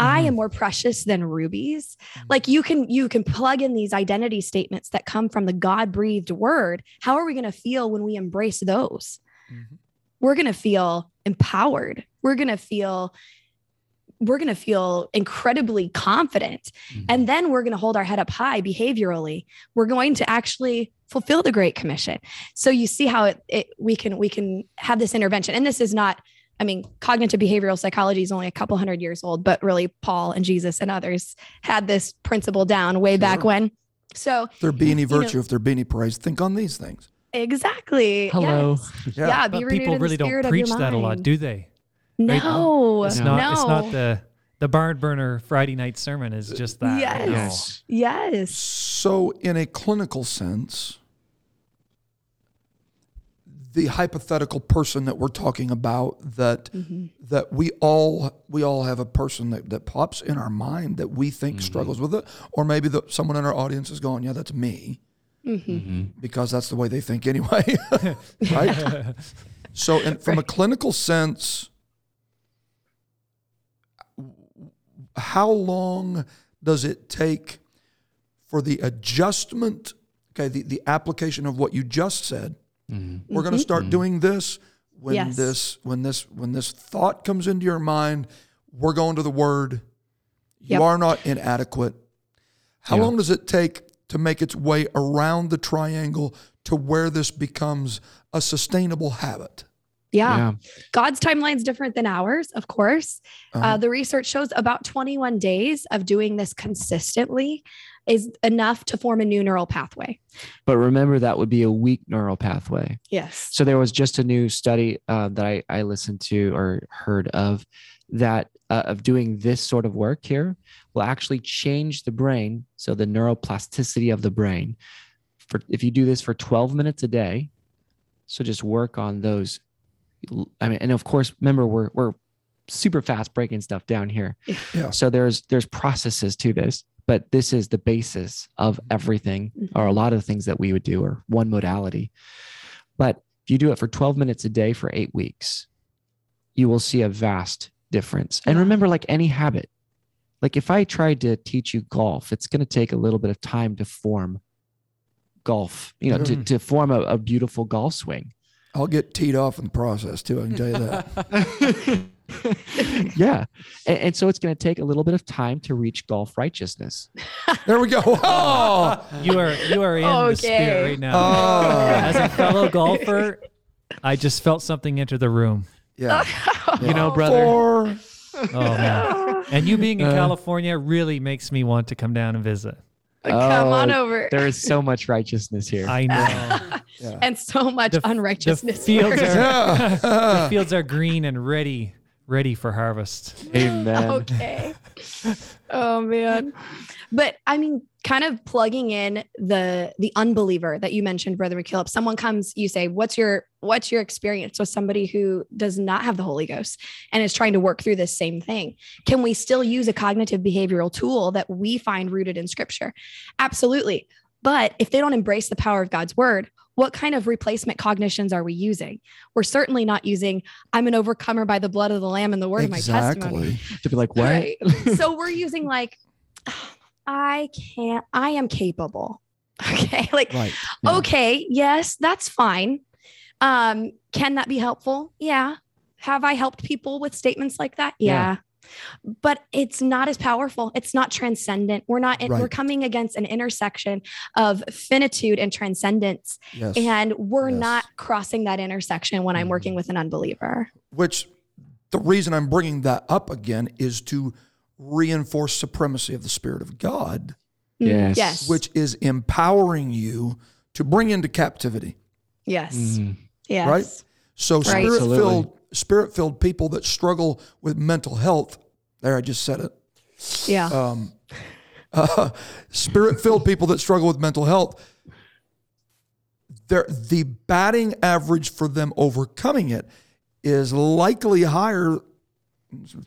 I Mhm. am more precious than rubies. Like you can you can plug in these identity statements that come from the God-breathed word. How are we going to feel when we embrace those? Mhm. we're going to feel empowered. We're going to feel we're going to feel incredibly confident. Mm-hmm. And then we're going to hold our head up high behaviorally. We're going to actually fulfill the great commission. So you see how it, it we can we can have this intervention. And this is not I mean, cognitive behavioral psychology is only a couple hundred years old, but really Paul and Jesus and others had this principle down way back when. So If there be any know- virtue, if there be any praise, think on these things. exactly. Hello. Yes. Yeah. Yeah. be But renewed people really don't spirit of your preach that a lot, do they? No. It's No. not. It's not the the barn burner Friday night sermon. Is just that. Yes. No. Yes. Yes. So, in a clinical sense, the hypothetical person that we're talking about that mm-hmm. that we all we all have a person that, that pops in our mind that we think mm-hmm. struggles with it, or maybe that someone in our audience is going, "Yeah, that's me," mm-hmm. because that's the way they think anyway, right? so, and from a clinical sense, how long does it take for the adjustment okay the, the application of what you just said? Mm-hmm. We're going to start mm-hmm. doing this when Yes. this when this when this thought comes into your mind. We're going to the word. You Yep. are not inadequate. How Yeah. long does it take to make its way around the triangle to where this becomes a sustainable habit Yeah. Yeah. God's is different than ours, of course. uh Uh-huh. the research shows about 21 days of doing this consistently is enough to form a new neural pathway. But remember, that would be a weak neural pathway. Yes. So there was just a new study uh, that I, I listened to or heard of that uh, of doing this sort of work here will actually change the brain. So the neuroplasticity of the brain. For if you do this for 12 minutes a day, so just work on those. I mean, and of course, remember we're we're super fast breaking stuff down here. Yeah. So there's there's processes to this, but this is the basis of everything, or a lot of things that we would do, or one modality. But if you do it for 12 minutes a day for eight weeks, you will see a vast difference. And remember, like any habit, like if I tried to teach you golf, it's going to take a little bit of time to form golf, you know, to, Mhm. to form a, a beautiful golf swing. I'll get teed off in the process too i can tell you that yeah. And, and so it's going to take a little bit of time to reach golf righteousness. there we go oh You are you are in the spirit right now. Oh. As a fellow golfer, I just felt something enter the room. yeah You know, brother. Four. Oh man! And you being in Uh, California really makes me want to come down and visit. Come on Oh, over. There is so much righteousness here. I know Yeah. and so much The- the unrighteousness. fields are the fields are green and ready ready for harvest. Amen. okay. Oh man. But I mean, kind of plugging in the the unbeliever that you mentioned brother mckillop someone comes you say what's your what's your experience with somebody who does not have the holy ghost and is trying to work through this same thing can we still use a cognitive behavioral tool that we find rooted in scripture absolutely but if they don't embrace the power of god's word what kind of replacement cognitions are we using we're certainly not using i'm an overcomer by the blood of the lamb and the word of my testimony exactly. To be like, what? Right. so we're using like oh, i can't i am capable. Okay like Right. Yeah. okay yes that's fine. Um can that be helpful? Yeah. Have i helped people with statements like that? Yeah, Yeah. but it's not as powerful. It's not transcendent. We're not we're coming against an intersection of finitude and transcendence. Yes. and we're Yes. not crossing that intersection when i'm working with an unbeliever. Which the reason I'm bringing that up again is to reinforce supremacy of the Spirit of God, Mm, Yes. yes which is empowering you to bring into captivity. yes Mhm. yes Right. So Right. spirit filled spirit filled people that struggle with mental health. There, I just said it. yeah Um, uh, spirit filled people that struggle with mental health. they're- The batting average for them overcoming it is likely higher.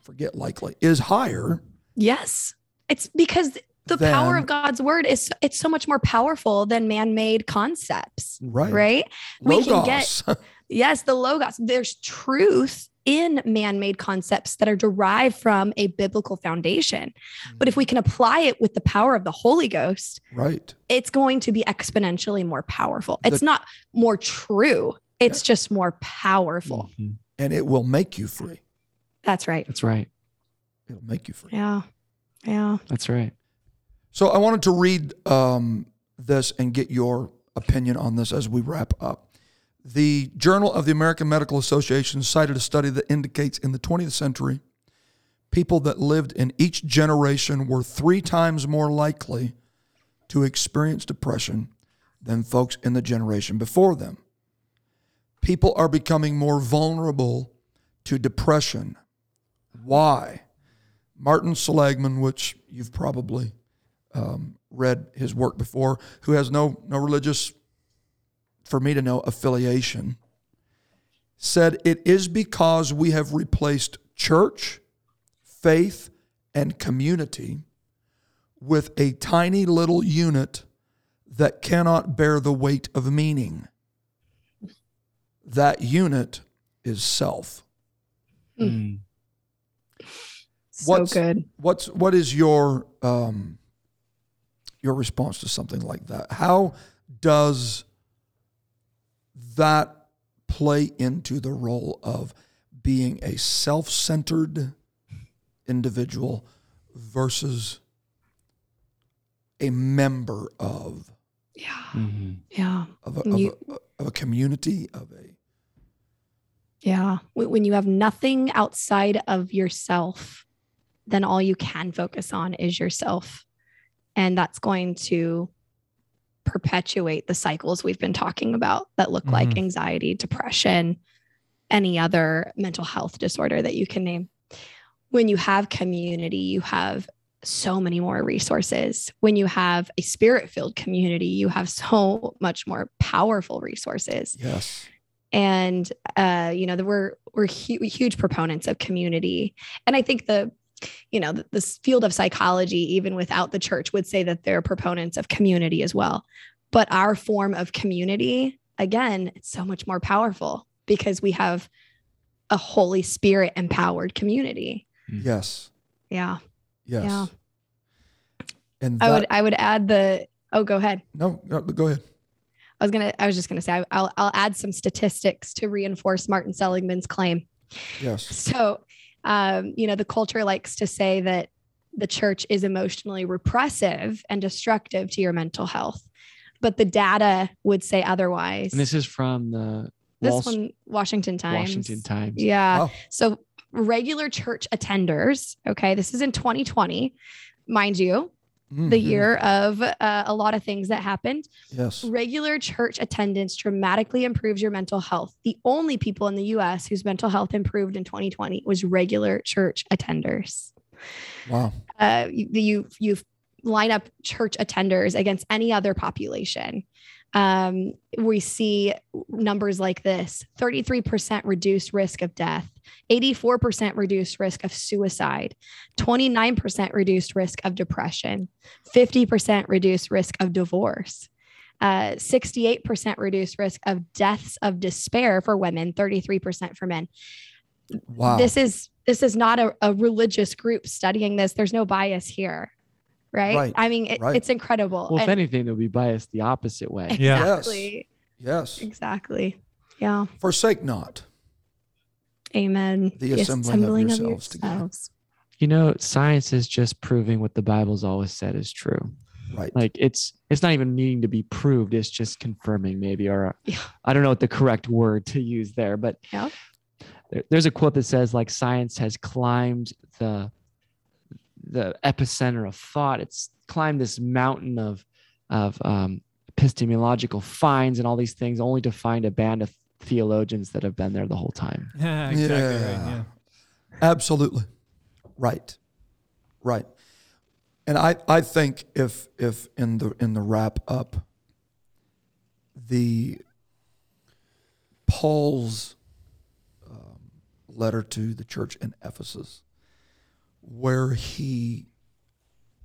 Forget likely is higher. Yes. It's because the power of God's word is it's so much more powerful than man-made concepts, Right. right? We can get Logos. yes, the logos. There's truth in man-made concepts that are derived from a biblical foundation. But if we can apply it with the power of the Holy Ghost, right. it's going to be exponentially more powerful. The- It's not more true. It's just more powerful. Mhm. And it will make you free. That's right. That's right. It'll make you free. Yeah. Yeah. That's right. So I wanted to read um, this and get your opinion on this as we wrap up. The Journal of the American Medical Association cited a study that indicates in the 20th century, people that lived in each generation were three times more likely to experience depression than folks in the generation before them. People are becoming more vulnerable to depression. Why? Martin Seligman, which you've probably um, read his work before, who has no no religious, for me to know, affiliation, said it is because we have replaced church, faith, and community with a tiny little unit that cannot bear the weight of meaning. That unit is self. Mm. So What's- good. What's what is your um, your response to something like that? How does that play into the role of being a self-centered individual versus a member of Yeah. Mhm. Yeah. of a, of you- a, of a community of a Yeah. When when you have nothing outside of yourself, then all you can focus on is yourself. And that's going to perpetuate the cycles we've been talking about that look like Mhm. anxiety, depression, any other mental health disorder that you can name. When you have community, you have so many more resources. When you have a spirit filled community, you have so much more powerful resources yes and uh, you know that we're we're hu- huge proponents of community and i think the you know th- this field of psychology even without the church would say that they're proponents of community as well but our form of community again it's so much more powerful because we have a holy spirit empowered community mm-hmm. yes yeah yes Yeah. and i would i would add the oh go ahead no, no go ahead I was gonna. I was just gonna say. I'll. I'll add some statistics to reinforce Martin Seligman's claim. yes So, um, you know, the culture likes to say that the church is emotionally repressive and destructive to your mental health, but the data would say otherwise. And this is from the This Wall- one, Washington Times. Washington Times. Yeah. Oh. So regular church attenders. Okay, this is in 2020, mind you, the Mhm. year of uh, a lot of things that happened. yes Regular church attendance dramatically improves your mental health. The only people in the US whose mental health improved in 2020 was regular church attenders. wow Uh, you, you, you've line up church attenders against any other population, um, we see numbers like this 33% reduced risk of death, 84% reduced risk of suicide, 29% reduced risk of depression, 50% reduced risk of divorce. Uh, 68% reduced risk of deaths of despair for women, 33% for men. Wow. This is this is not a, a religious group studying this. There's no bias here, right? Right, I mean, it, right. it's incredible. Well, if anything, they'll be biased the opposite way. Yeah. Exactly. yes. Exactly. Yeah. Forsake not. Amen. The assembling of yourselves together. You know, science is just proving what the Bible's always said is true. Right. Like it's it's not even needing to be proved. It's just confirming, maybe, or Yeah. I don't know what the correct word to use there, but Yeah. there- there's a quote that says like science has climbed the the epicenter of thought. It's climbed this mountain of of um, epistemological finds and all these things, only to find a band of theologians that have been there the whole time. Yeah, exactly right. Yeah. Yeah. Absolutely. Right. Right. And I, I think if if in the in the wrap up the Paul's um, letter to the church in Ephesus, where he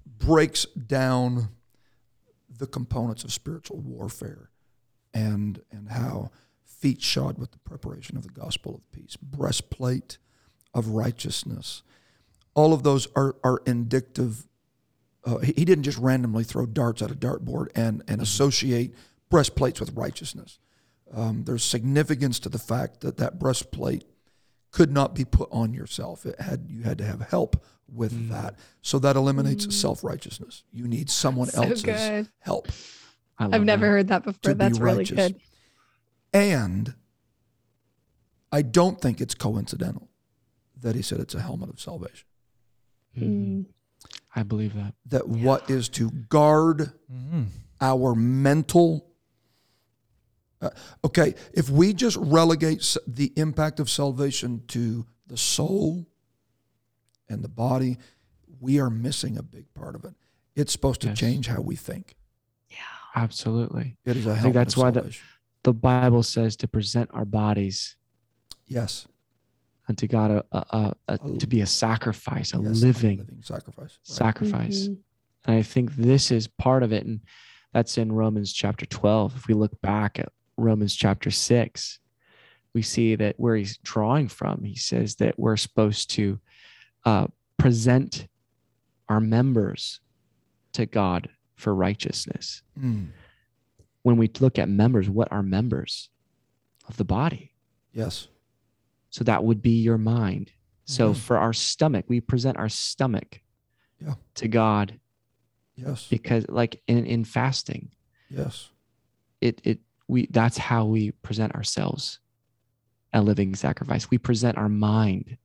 breaks down the components of spiritual warfare and and how feet shod with the preparation of the gospel of peace, breastplate of righteousness. All of those are, are indicative. Uh, he, he didn't just randomly throw darts at a dartboard and, and associate breastplates with righteousness. Um, there's significance to the fact that that breastplate could not be put on yourself. It had you had to have help with that. So that eliminates self righteousness. You need someone So else's good. help. I I've never that. heard that before. to be That's really good. And I don't think it's coincidental that he said it's a helmet of salvation. Mm. I believe that. That what is to guard Mm-hmm. our mental. Uh, okay, if we just relegate the impact of salvation to the soul and the body, we are missing a big part of it. It's supposed to Yes. change how we think. Yeah, absolutely. It is a think that's why the- salvation. The Bible says to present our bodies yes, unto God a, a, a, a- to be a sacrifice, a yes, living living sacrifice. Right. sacrifice. Mhm. And I think this is part of it. And that's in Romans chapter 12. If we look back at Romans chapter 6, we see that where he's drawing from, he says that we're supposed to uh, present our members to God for righteousness. Mm, When we look at members, what are members of the body? yes. So that would be your mind. So Mhm. for our stomach, we present our stomach Yeah. to God Yes. because, like in, in fasting, Yes. it it we that's how we present ourselves a living sacrifice. We present our mind.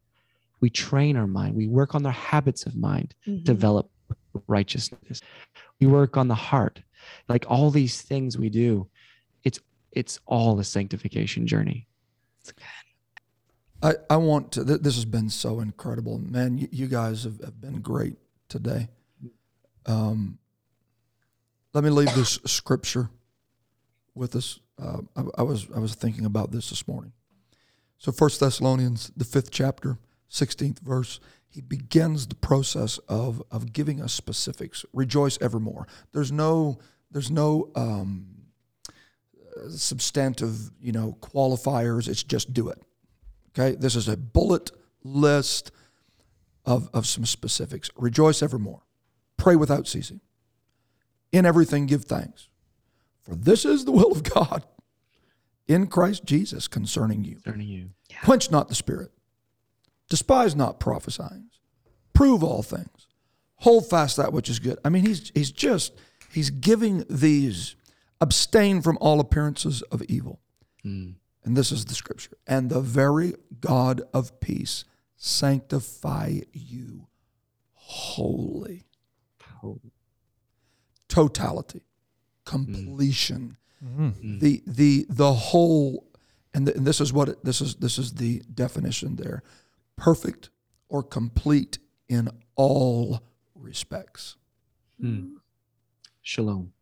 We train our mind. We work on the habits of mind Mhm. develop righteousness. We work on the heart. Like all these things we do it's it's all a sanctification journey. It's good. I, I want to, th- this has been so incredible. Man, you, you guys have, have been great today. Um, let me leave this scripture with us. Uh, I, I was I was thinking about this this morning. So First Thessalonians, the fifth chapter, sixteenth verse, he begins the process of of giving us specifics. Rejoice evermore. There's no there's no um, substantive you know qualifiers. It's just do it. Okay, this is a bullet list of, of some specifics. Rejoice evermore. Pray without ceasing. In everything, give thanks. For this is the will of God in Christ Jesus concerning you. concerning you Quench not the spirit. Despise not prophesying. Prove all things. Hold fast that which is good. I mean, he's, he's just, he's giving these, abstain from all appearances of evil. Mm. And this is the scripture. And the very God of peace sanctify you wholly. Totality, completion, Mm-hmm. the the the whole, and, the, and this is what it, this is. This is the definition there: perfect or complete in all respects. Shalom.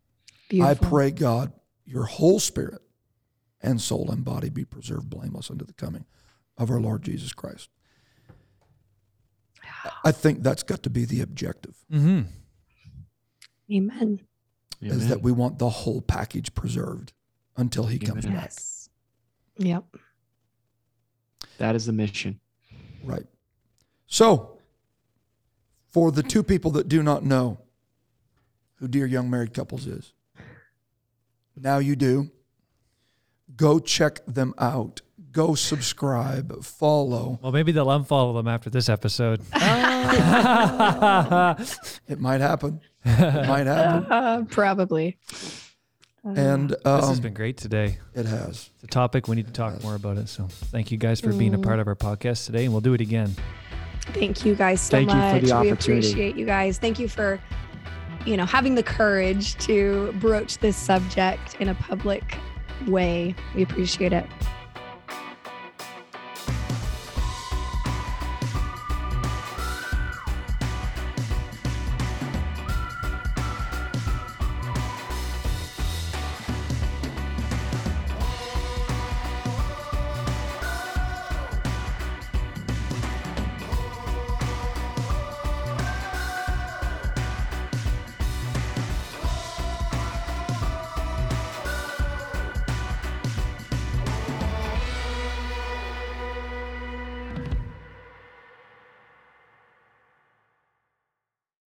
I pray, God, your whole spirit and soul and body be preserved blameless unto the coming of our Lord Jesus Christ. I think that's got to be the objective, Mm-hmm. Amen. Is that we want the whole package preserved until he comes Amen. back. Yes. Yep. that is the mission. Right. So, for the two people that do not know who Dear Young Married Couples is, now you do. Go check them out. Go subscribe, follow. Well, maybe they'll unfollow them after this episode. It might happen. It might happen. Uh, probably. And this has um, been great today. it has. It's a topic we need to talk more about it. So thank you guys for being a Mm. part of our podcast today, and we'll do it again. Thank you guys so Thank you for much. the we opportunity. appreciate you guys. Thank you for, you know, having the courage to broach this subject in a public way. We appreciate it.